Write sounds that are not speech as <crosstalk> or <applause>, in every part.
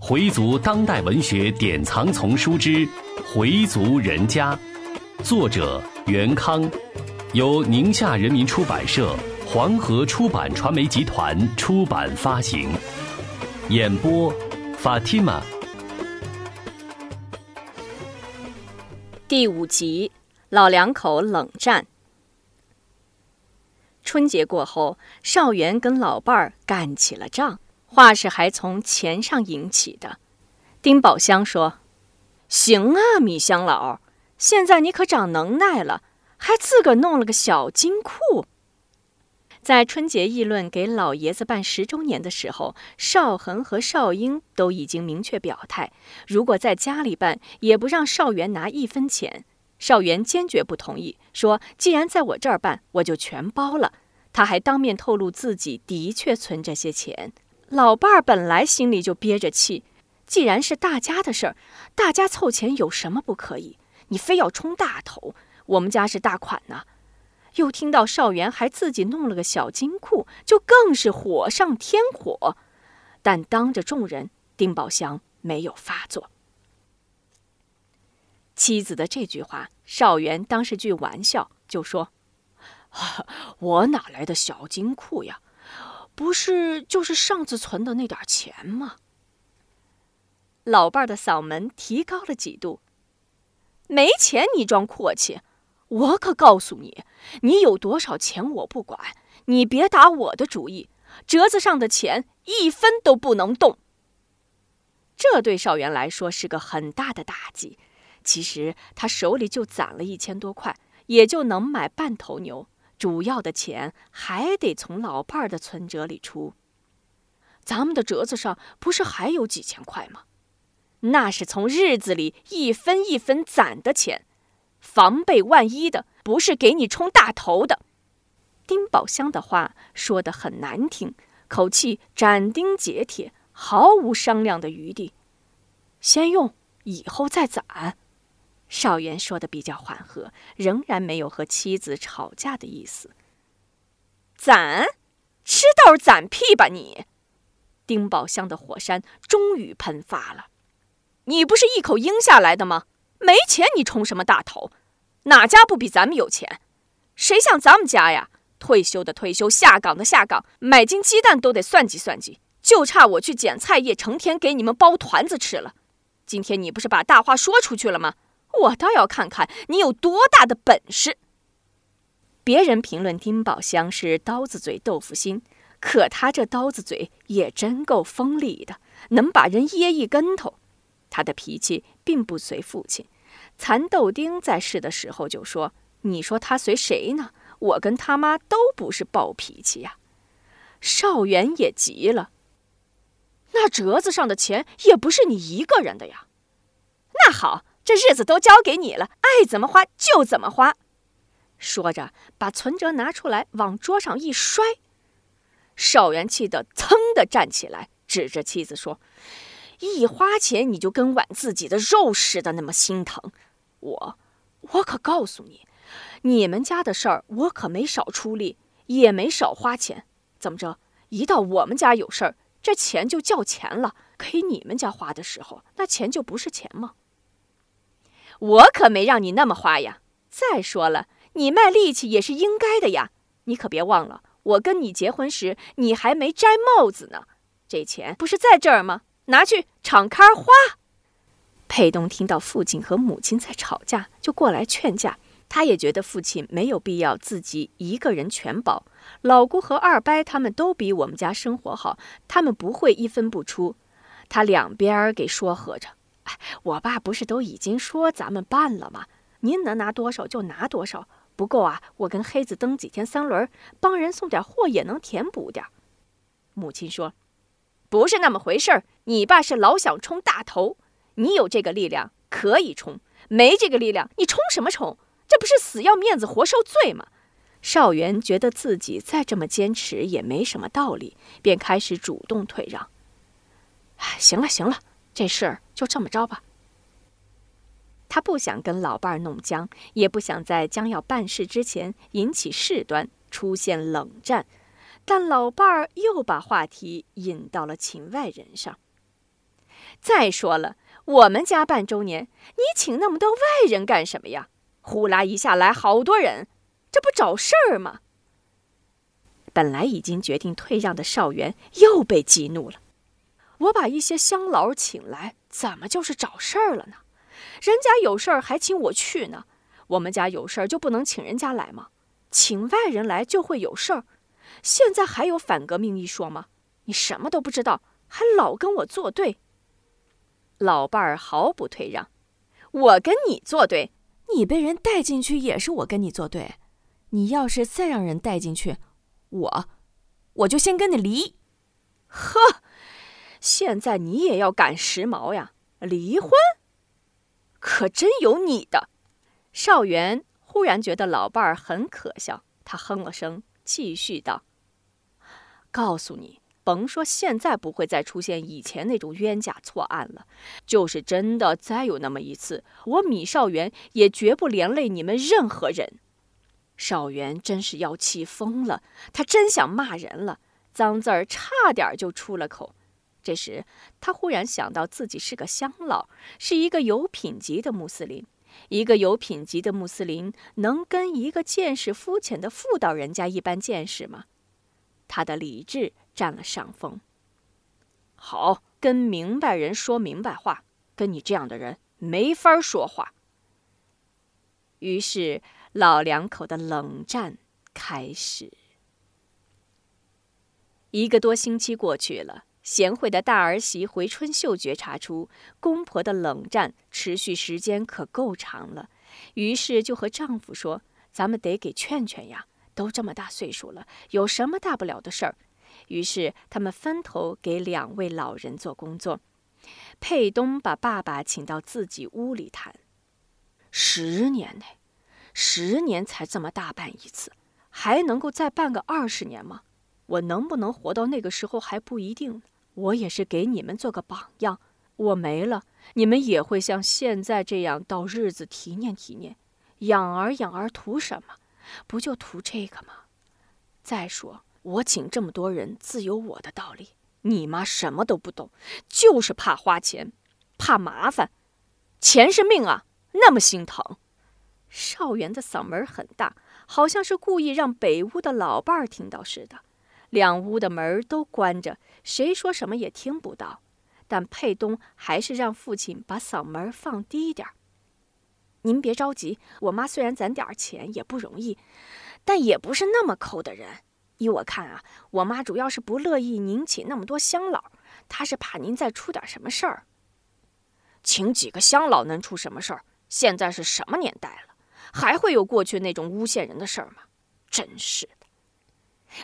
回族当代文学典藏丛书之《回族人家》，作者袁康，由宁夏人民出版社、黄河出版传媒集团出版发行。演播：Fatima。第五集，老两口冷战。春节过后，少元跟老伴儿干起了仗。话是还从钱上引起的，丁宝香说：“行啊，米香老，现在你可长能耐了，还自个弄了个小金库。”在春节议论给老爷子办十周年的时候，少恒和少英都已经明确表态，如果在家里办，也不让少元拿一分钱。少元坚决不同意，说：“既然在我这儿办，我就全包了。”他还当面透露自己的确存这些钱。老伴儿本来心里就憋着气，既然是大家的事儿，大家凑钱有什么不可以？你非要冲大头，我们家是大款呐。又听到少元还自己弄了个小金库，就更是火上添火。但当着众人，丁宝祥没有发作。妻子的这句话，少元当是句玩笑，就说：<laughs> “我哪来的小金库呀？”不是，就是上次存的那点钱吗？老伴儿的嗓门提高了几度。没钱你装阔气，我可告诉你，你有多少钱我不管，你别打我的主意。折子上的钱一分都不能动。这对少元来说是个很大的打击。其实他手里就攒了一千多块，也就能买半头牛。主要的钱还得从老伴儿的存折里出。咱们的折子上不是还有几千块吗？那是从日子里一分一分攒的钱，防备万一的，不是给你充大头的。丁宝香的话说得很难听，口气斩钉截铁，毫无商量的余地。先用，以后再攒。少元说的比较缓和，仍然没有和妻子吵架的意思。攒，吃豆攒屁吧你！丁宝香的火山终于喷发了。你不是一口应下来的吗？没钱你充什么大头？哪家不比咱们有钱？谁像咱们家呀？退休的退休，下岗的下岗，买斤鸡蛋都得算计算计，就差我去捡菜叶，成天给你们包团子吃了。今天你不是把大话说出去了吗？我倒要看看你有多大的本事。别人评论丁宝香是刀子嘴豆腐心，可他这刀子嘴也真够锋利的，能把人噎一跟头。他的脾气并不随父亲。蚕豆丁在世的时候就说：“你说他随谁呢？我跟他妈都不是暴脾气呀。”少元也急了：“那折子上的钱也不是你一个人的呀。”那好。这日子都交给你了，爱怎么花就怎么花。说着，把存折拿出来，往桌上一摔。少元气得噌的站起来，指着妻子说：“一花钱你就跟剜自己的肉似的，那么心疼我。我可告诉你，你们家的事儿，我可没少出力，也没少花钱。怎么着？一到我们家有事儿，这钱就叫钱了。给你们家花的时候，那钱就不是钱吗？”我可没让你那么花呀！再说了，你卖力气也是应该的呀。你可别忘了，我跟你结婚时，你还没摘帽子呢。这钱不是在这儿吗？拿去敞开花。佩东听到父亲和母亲在吵架，就过来劝架。他也觉得父亲没有必要自己一个人全包。老姑和二伯他们都比我们家生活好，他们不会一分不出。他两边给说和着。哎，我爸不是都已经说咱们办了吗？您能拿多少就拿多少，不够啊，我跟黑子蹬几天三轮，帮人送点货也能填补点。母亲说：“不是那么回事儿，你爸是老想冲大头，你有这个力量可以冲，没这个力量你冲什么冲？这不是死要面子活受罪吗？”少元觉得自己再这么坚持也没什么道理，便开始主动退让。哎，行了行了。这事儿就这么着吧。他不想跟老伴儿弄僵，也不想在将要办事之前引起事端，出现冷战。但老伴儿又把话题引到了请外人上。再说了，我们家办周年，你请那么多外人干什么呀？呼啦一下来好多人，这不找事儿吗？本来已经决定退让的少元又被激怒了。我把一些乡老请来，怎么就是找事儿了呢？人家有事儿还请我去呢，我们家有事儿就不能请人家来吗？请外人来就会有事儿？现在还有反革命一说吗？你什么都不知道，还老跟我作对。老伴儿毫不退让，我跟你作对，你被人带进去也是我跟你作对。你要是再让人带进去，我，我就先跟你离。呵，现在你也要赶时髦呀？离婚？可真有你的！少元忽然觉得老伴儿很可笑，他哼了声，继续道：“告诉你。”甭说现在不会再出现以前那种冤假错案了，就是真的再有那么一次，我米少元也绝不连累你们任何人。少元真是要气疯了，他真想骂人了，脏字儿差点就出了口。这时他忽然想到自己是个乡老，是一个有品级的穆斯林，一个有品级的穆斯林能跟一个见识肤浅的妇道人家一般见识吗？他的理智。占了上风。好，跟明白人说明白话，跟你这样的人没法说话。于是老两口的冷战开始。一个多星期过去了，贤惠的大儿媳回春秀觉察出公婆的冷战持续时间可够长了，于是就和丈夫说：“咱们得给劝劝呀，都这么大岁数了，有什么大不了的事儿？”于是他们分头给两位老人做工作。佩东把爸爸请到自己屋里谈。十年内，十年才这么大办一次，还能够再办个二十年吗？我能不能活到那个时候还不一定。我也是给你们做个榜样。我没了，你们也会像现在这样到日子提念提念。养儿养儿图什么？不就图这个吗？再说。我请这么多人，自有我的道理。你妈什么都不懂，就是怕花钱，怕麻烦。钱是命啊，那么心疼。少元的嗓门很大，好像是故意让北屋的老伴儿听到似的。两屋的门都关着，谁说什么也听不到。但佩东还是让父亲把嗓门放低点儿。您别着急，我妈虽然攒点钱也不容易，但也不是那么抠的人。依我看啊，我妈主要是不乐意您请那么多乡老，她是怕您再出点什么事儿。请几个乡老能出什么事儿？现在是什么年代了，还会有过去那种诬陷人的事儿吗？真是的！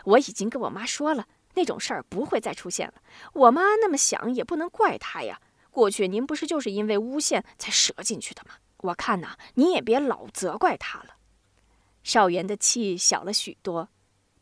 我已经跟我妈说了，那种事儿不会再出现了。我妈那么想，也不能怪她呀。过去您不是就是因为诬陷才折进去的吗？我看呐，您也别老责怪她了。少元的气小了许多。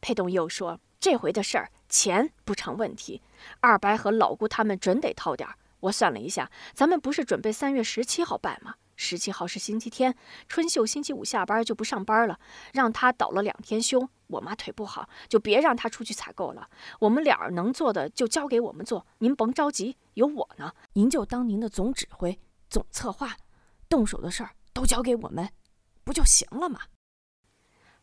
佩东又说：“这回的事儿，钱不成问题，二白和老姑他们准得掏点儿。我算了一下，咱们不是准备三月十七号办吗？十七号是星期天，春秀星期五下班就不上班了，让他倒了两天休。我妈腿不好，就别让他出去采购了。我们俩能做的就交给我们做，您甭着急，有我呢。您就当您的总指挥、总策划，动手的事儿都交给我们，不就行了吗？”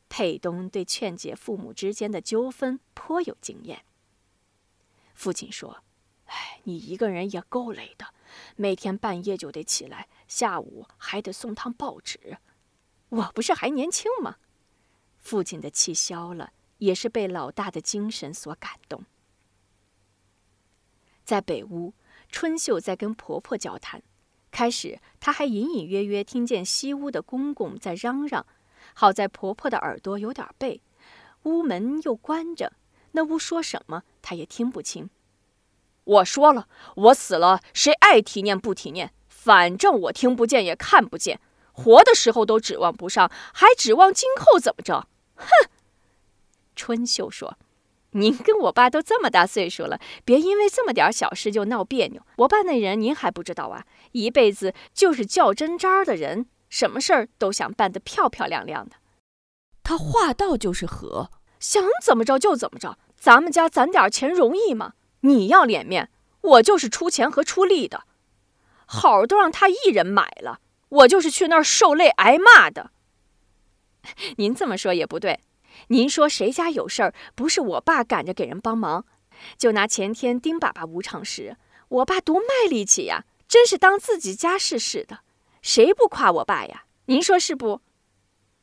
佩东对劝解父母之间的纠纷颇有经验。父亲说：“哎，你一个人也够累的，每天半夜就得起来，下午还得送趟报纸。我不是还年轻吗？”父亲的气消了，也是被老大的精神所感动。在北屋，春秀在跟婆婆交谈，开始她还隐隐约约听见西屋的公公在嚷嚷。好在婆婆的耳朵有点背，屋门又关着，那屋说什么她也听不清。我说了，我死了，谁爱提念不提念，反正我听不见也看不见，活的时候都指望不上，还指望今后怎么着？哼！春秀说：“您跟我爸都这么大岁数了，别因为这么点小事就闹别扭。我爸那人您还不知道啊，一辈子就是较真渣的人。”什么事儿都想办得漂漂亮亮的，他话到就是和，想怎么着就怎么着，咱们家攒点钱容易吗？你要脸面，我就是出钱和出力的。好都让他一人买了，我就是去那儿受累挨骂的。<laughs> 您这么说也不对。您说谁家有事儿，不是我爸赶着给人帮忙？就拿前天丁爸爸无常时，我爸多卖力气呀，真是当自己家事似的。谁不夸我爸呀？您说是不？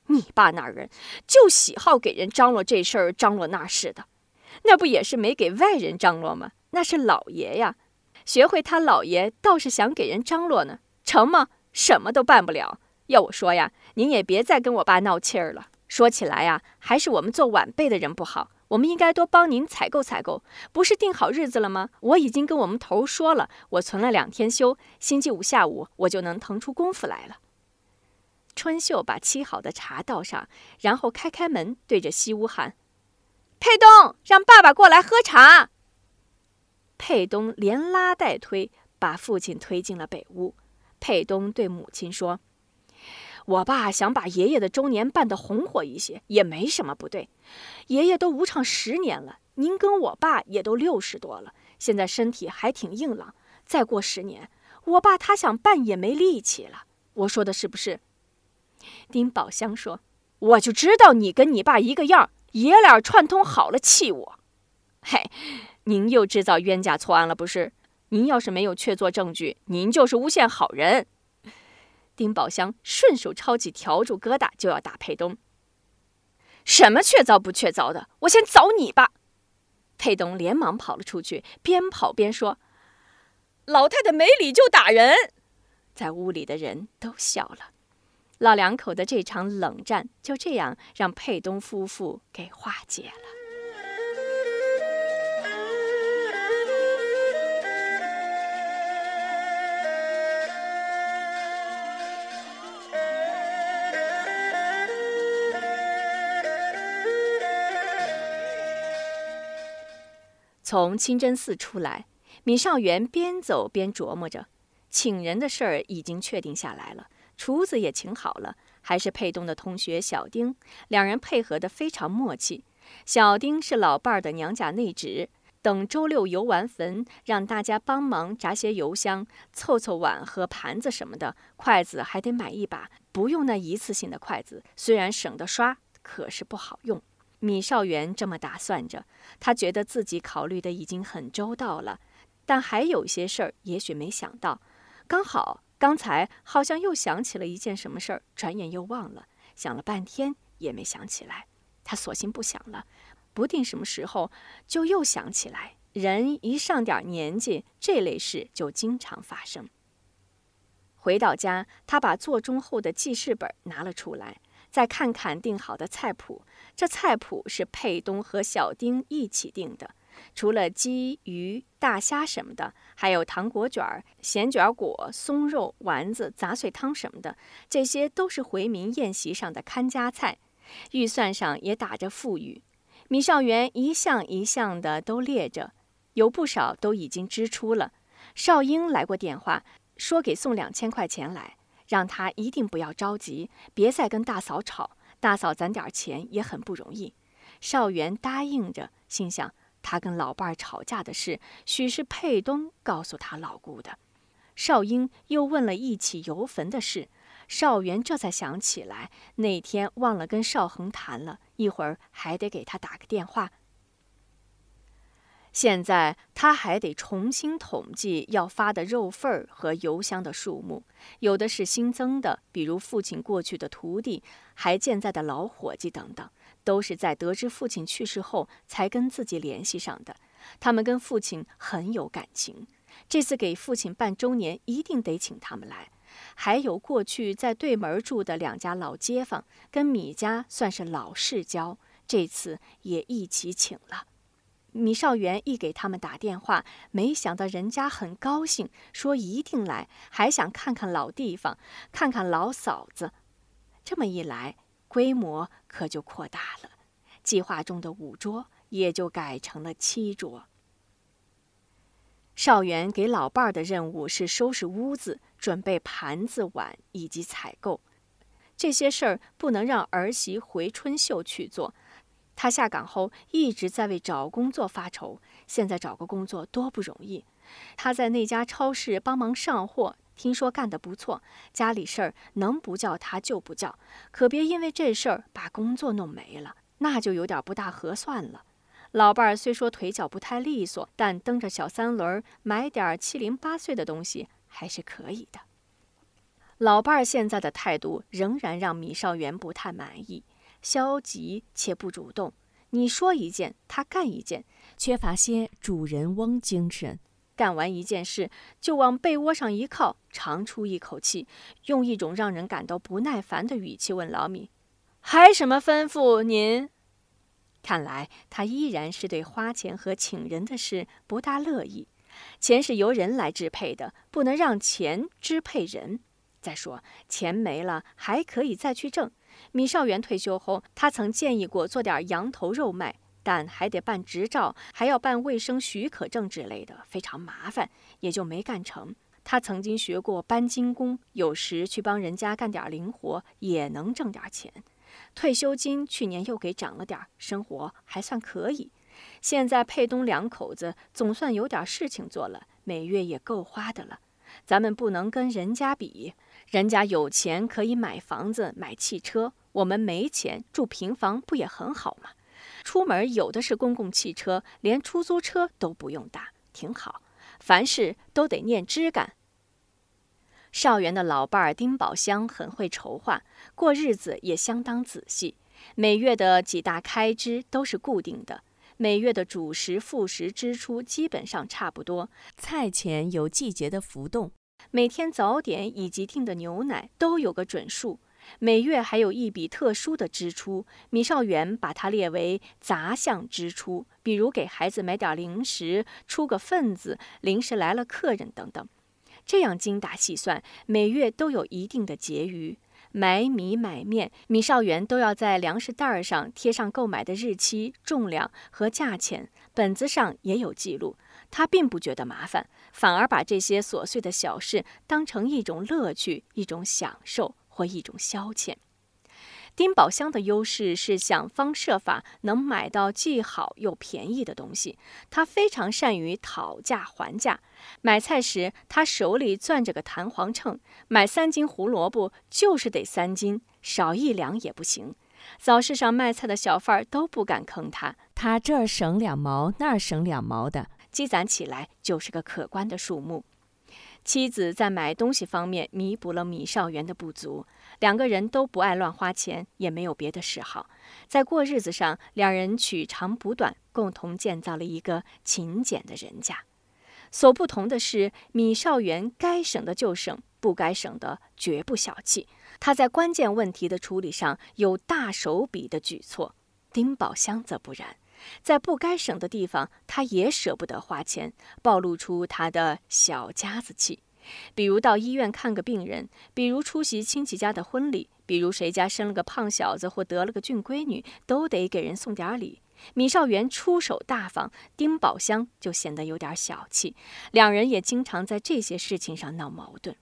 你爸那人就喜好给人张罗这事儿、张罗那事的，那不也是没给外人张罗吗？那是老爷呀，学会他老爷倒是想给人张罗呢，成吗？什么都办不了。要我说呀，您也别再跟我爸闹气儿了。说起来呀，还是我们做晚辈的人不好，我们应该多帮您采购采购。不是定好日子了吗？我已经跟我们头说了，我存了两天休，星期五下午我就能腾出功夫来了。春秀把沏好的茶倒上，然后开开门，对着西屋喊：“佩东，让爸爸过来喝茶。”佩东连拉带推，把父亲推进了北屋。佩东对母亲说。我爸想把爷爷的周年办得红火一些，也没什么不对。爷爷都无唱十年了，您跟我爸也都六十多了，现在身体还挺硬朗。再过十年，我爸他想办也没力气了。我说的是不是？丁宝香说：“我就知道你跟你爸一个样，爷俩串通好了气我。嘿，您又制造冤假错案了不是？您要是没有确凿证据，您就是诬陷好人。”丁宝香顺手抄起笤帚疙瘩就要打佩东。什么确凿不确凿的？我先凿你吧！佩东连忙跑了出去，边跑边说：“老太太没理就打人。”在屋里的人都笑了。老两口的这场冷战就这样让佩东夫妇给化解了。从清真寺出来，米少元边走边琢磨着，请人的事儿已经确定下来了，厨子也请好了，还是佩东的同学小丁，两人配合得非常默契。小丁是老伴儿的娘家内侄，等周六游完坟，让大家帮忙炸些油香，凑凑碗和盘子什么的，筷子还得买一把，不用那一次性的筷子，虽然省得刷，可是不好用。米少元这么打算着，他觉得自己考虑的已经很周到了，但还有些事儿也许没想到。刚好刚才好像又想起了一件什么事儿，转眼又忘了，想了半天也没想起来。他索性不想了，不定什么时候就又想起来。人一上点年纪，这类事就经常发生。回到家，他把做钟后的记事本拿了出来。再看看定好的菜谱，这菜谱是佩东和小丁一起定的。除了鸡、鱼、大虾什么的，还有糖果卷儿、咸卷果、松肉丸子、杂碎汤什么的，这些都是回民宴席上的看家菜。预算上也打着富裕，米少元一项一项的都列着，有不少都已经支出了。少英来过电话，说给送两千块钱来。让他一定不要着急，别再跟大嫂吵。大嫂攒点钱也很不容易。少元答应着，心想他跟老伴儿吵架的事，许是佩东告诉他老姑的。少英又问了一起游坟的事，少元这才想起来，那天忘了跟少恒谈了，一会儿还得给他打个电话。现在他还得重新统计要发的肉份儿和油香的数目，有的是新增的，比如父亲过去的徒弟、还健在的老伙计等等，都是在得知父亲去世后才跟自己联系上的。他们跟父亲很有感情，这次给父亲办周年，一定得请他们来。还有过去在对门住的两家老街坊，跟米家算是老世交，这次也一起请了。米少元一给他们打电话，没想到人家很高兴，说一定来，还想看看老地方，看看老嫂子。这么一来，规模可就扩大了，计划中的五桌也就改成了七桌。少元给老伴儿的任务是收拾屋子、准备盘子碗以及采购，这些事儿不能让儿媳回春秀去做。他下岗后一直在为找工作发愁，现在找个工作多不容易。他在那家超市帮忙上货，听说干得不错。家里事儿能不叫他就不叫，可别因为这事儿把工作弄没了，那就有点不大合算了。老伴儿虽说腿脚不太利索，但蹬着小三轮买点七零八碎的东西还是可以的。老伴儿现在的态度仍然让米少元不太满意，消极且不主动。你说一件，他干一件，缺乏些主人翁精神。干完一件事，就往被窝上一靠，长出一口气，用一种让人感到不耐烦的语气问老米：“还什么吩咐？您？”看来他依然是对花钱和请人的事不大乐意。钱是由人来支配的，不能让钱支配人。再说，钱没了还可以再去挣。米少元退休后，他曾建议过做点羊头肉卖，但还得办执照，还要办卫生许可证之类的，非常麻烦，也就没干成。他曾经学过搬金工，有时去帮人家干点零活，也能挣点钱。退休金去年又给涨了点，生活还算可以。现在佩东两口子总算有点事情做了，每月也够花的了。咱们不能跟人家比。人家有钱可以买房子、买汽车，我们没钱住平房，不也很好吗？出门有的是公共汽车，连出租车都不用打，挺好。凡事都得念枝干。少元的老伴儿丁宝香很会筹划，过日子也相当仔细。每月的几大开支都是固定的，每月的主食、副食支出基本上差不多，菜钱有季节的浮动。每天早点以及订的牛奶都有个准数，每月还有一笔特殊的支出，米少元把它列为杂项支出，比如给孩子买点零食、出个份子、临时来了客人等等。这样精打细算，每月都有一定的结余。买米买面，米少元都要在粮食袋上贴上购买的日期、重量和价钱，本子上也有记录。他并不觉得麻烦，反而把这些琐碎的小事当成一种乐趣、一种享受或一种消遣。丁宝香的优势是想方设法能买到既好又便宜的东西，他非常善于讨价还价。买菜时，他手里攥着个弹簧秤，买三斤胡萝卜就是得三斤，少一两也不行。早市上卖菜的小贩都不敢坑他，他这儿省两毛，那儿省两毛的。积攒起来就是个可观的数目。妻子在买东西方面弥补了米少元的不足，两个人都不爱乱花钱，也没有别的嗜好，在过日子上，两人取长补短，共同建造了一个勤俭的人家。所不同的是，米少元该省的就省，不该省的绝不小气。他在关键问题的处理上有大手笔的举措，丁宝香则不然。在不该省的地方，他也舍不得花钱，暴露出他的小家子气。比如到医院看个病人，比如出席亲戚家的婚礼，比如谁家生了个胖小子或得了个俊闺女，都得给人送点礼。米少元出手大方，丁宝香就显得有点小气。两人也经常在这些事情上闹矛盾。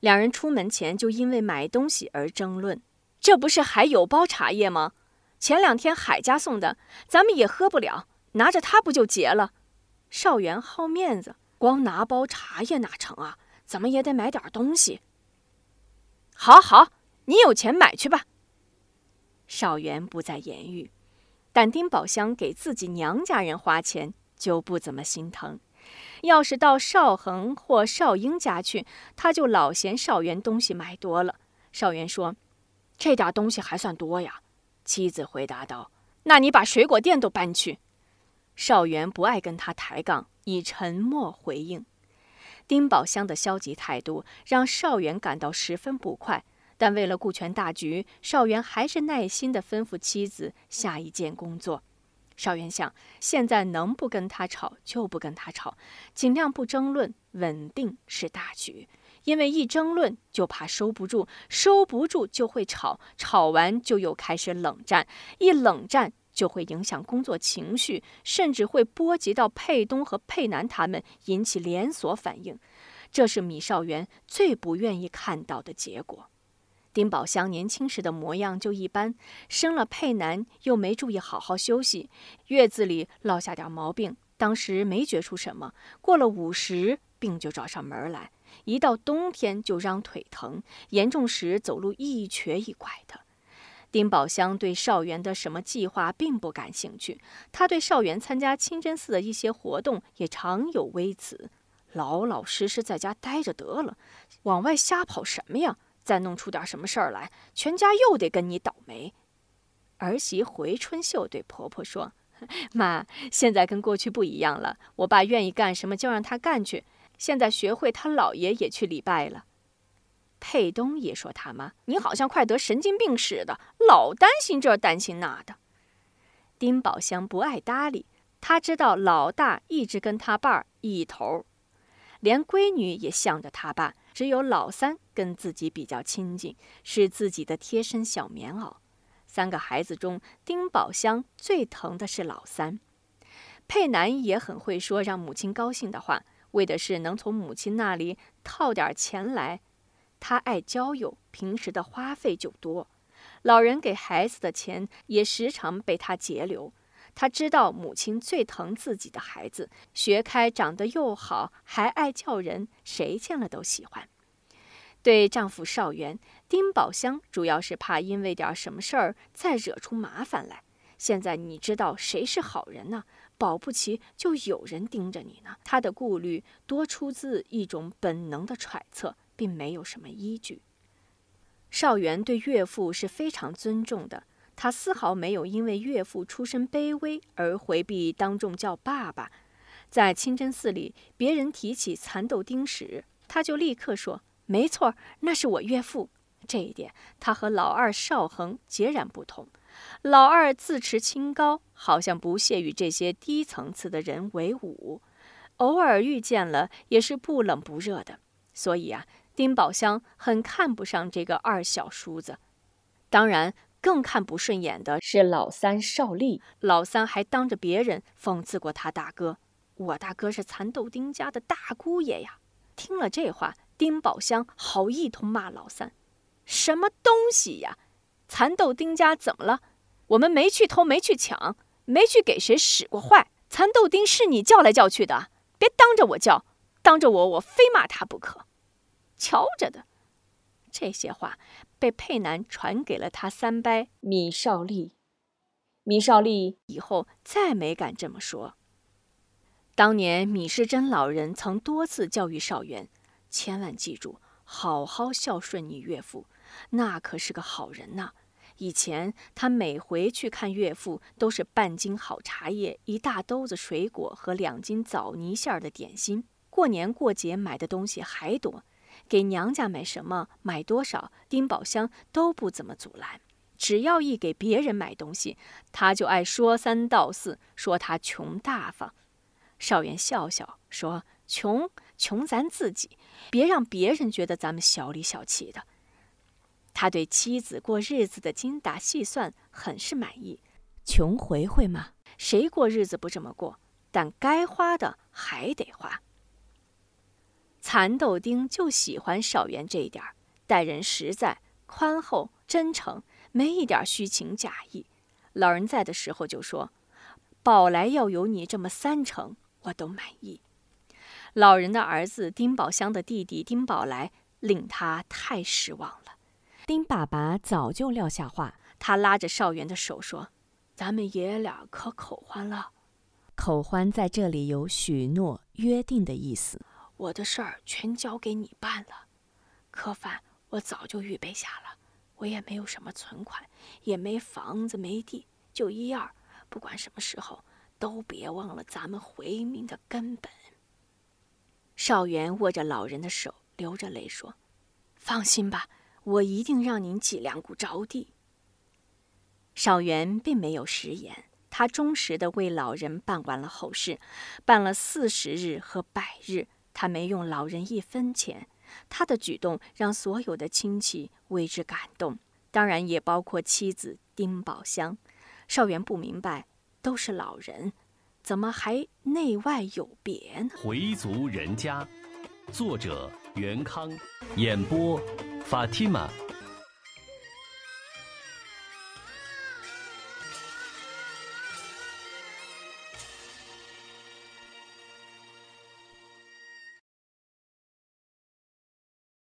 两人出门前就因为买东西而争论：这不是还有包茶叶吗？前两天海家送的，咱们也喝不了，拿着它不就结了？少元好面子，光拿包茶叶哪成啊？怎么也得买点东西。好好，你有钱买去吧。少元不再言语，但丁宝香给自己娘家人花钱就不怎么心疼。要是到少恒或少英家去，他就老嫌少元东西买多了。少元说：“这点东西还算多呀。”妻子回答道：“那你把水果店都搬去。”少元不爱跟他抬杠，以沉默回应。丁宝香的消极态度让少元感到十分不快，但为了顾全大局，少元还是耐心地吩咐妻子下一件工作。少元想，现在能不跟他吵就不跟他吵，尽量不争论，稳定是大局。因为一争论就怕收不住，收不住就会吵，吵完就又开始冷战，一冷战就会影响工作情绪，甚至会波及到佩东和佩南他们，引起连锁反应。这是米少元最不愿意看到的结果。丁宝香年轻时的模样就一般，生了佩南又没注意好好休息，月子里落下点毛病，当时没觉出什么，过了五十病就找上门来，一到冬天就嚷腿疼，严重时走路一瘸一拐的。丁宝香对少元的什么计划并不感兴趣，他对少元参加清真寺的一些活动也常有微词：“老老实实在家待着得了，往外瞎跑什么呀？再弄出点什么事儿来，全家又得跟你倒霉。”儿媳回春秀对婆婆说：“ <laughs> 妈，现在跟过去不一样了，我爸愿意干什么就让他干去，现在学会他姥爷也去礼拜了。”佩东也说：“他妈，你好像快得神经病似的，老担心这担心那的。”丁宝香不爱搭理，他知道老大一直跟他爸一头，连闺女也向着他爸，只有老三跟自己比较亲近，是自己的贴身小棉袄。三个孩子中，丁宝香最疼的是老三。佩南也很会说让母亲高兴的话，为的是能从母亲那里套点钱来。他爱交友，平时的花费就多，老人给孩子的钱也时常被他截留。他知道母亲最疼自己的孩子，学开长得又好，还爱叫人，谁见了都喜欢。对丈夫少元，丁宝香主要是怕因为点什么事儿再惹出麻烦来。现在你知道谁是好人呢？保不齐就有人盯着你呢。他的顾虑多出自一种本能的揣测。并没有什么依据。少元对岳父是非常尊重的，他丝毫没有因为岳父出身卑微而回避当众叫爸爸。在清真寺里，别人提起蚕豆丁时，他就立刻说：“没错，那是我岳父。”这一点，他和老二少恒截然不同。老二自持清高，好像不屑与这些低层次的人为伍，偶尔遇见了也是不冷不热的。所以啊。丁宝香很看不上这个二小叔子，当然更看不顺眼的是老三少利。老三还当着别人讽刺过他大哥：“我大哥是蚕豆丁家的大姑爷呀！”听了这话，丁宝香好一通骂老三：“什么东西呀？蚕豆丁家怎么了？我们没去偷，没去抢，没去给谁使过坏。蚕豆丁是你叫来叫去的，别当着我叫，当着我我非骂他不可。”瞧着的，这些话被佩南传给了他三伯米少利。米少利以后再没敢这么说。当年米世珍老人曾多次教育少元，千万记住，好好孝顺你岳父，那可是个好人呐。以前他每回去看岳父，都是半斤好茶叶、一大兜子水果和两斤枣泥馅儿的点心。过年过节买的东西还多。给娘家买什么，买多少，丁宝香都不怎么阻拦。只要一给别人买东西，他就爱说三道四，说他穷大方。少元笑笑说：“穷穷咱自己，别让别人觉得咱们小里小气的。”他对妻子过日子的精打细算很是满意。穷回回嘛，谁过日子不这么过？但该花的还得花。蚕豆丁就喜欢少元这一点儿，待人实在、宽厚、真诚，没一点虚情假意。老人在的时候就说：“宝来要有你这么三成，我都满意。”老人的儿子丁宝香的弟弟丁宝来令他太失望了。丁爸爸早就撂下话，他拉着少元的手说：“咱们爷俩可口欢了。”口欢在这里有许诺、约定的意思。我的事儿全交给你办了，客饭我早就预备下了，我也没有什么存款，也没房子没地，就一样，不管什么时候都别忘了咱们回民的根本。少元握着老人的手，流着泪说：“放心吧，我一定让您脊梁骨着地。”少元并没有食言，他忠实的为老人办完了后事，办了四十日和百日。他没用老人一分钱，他的举动让所有的亲戚为之感动，当然也包括妻子丁宝香。少元不明白，都是老人，怎么还内外有别呢？回族人家，作者袁康，演播，Fatima。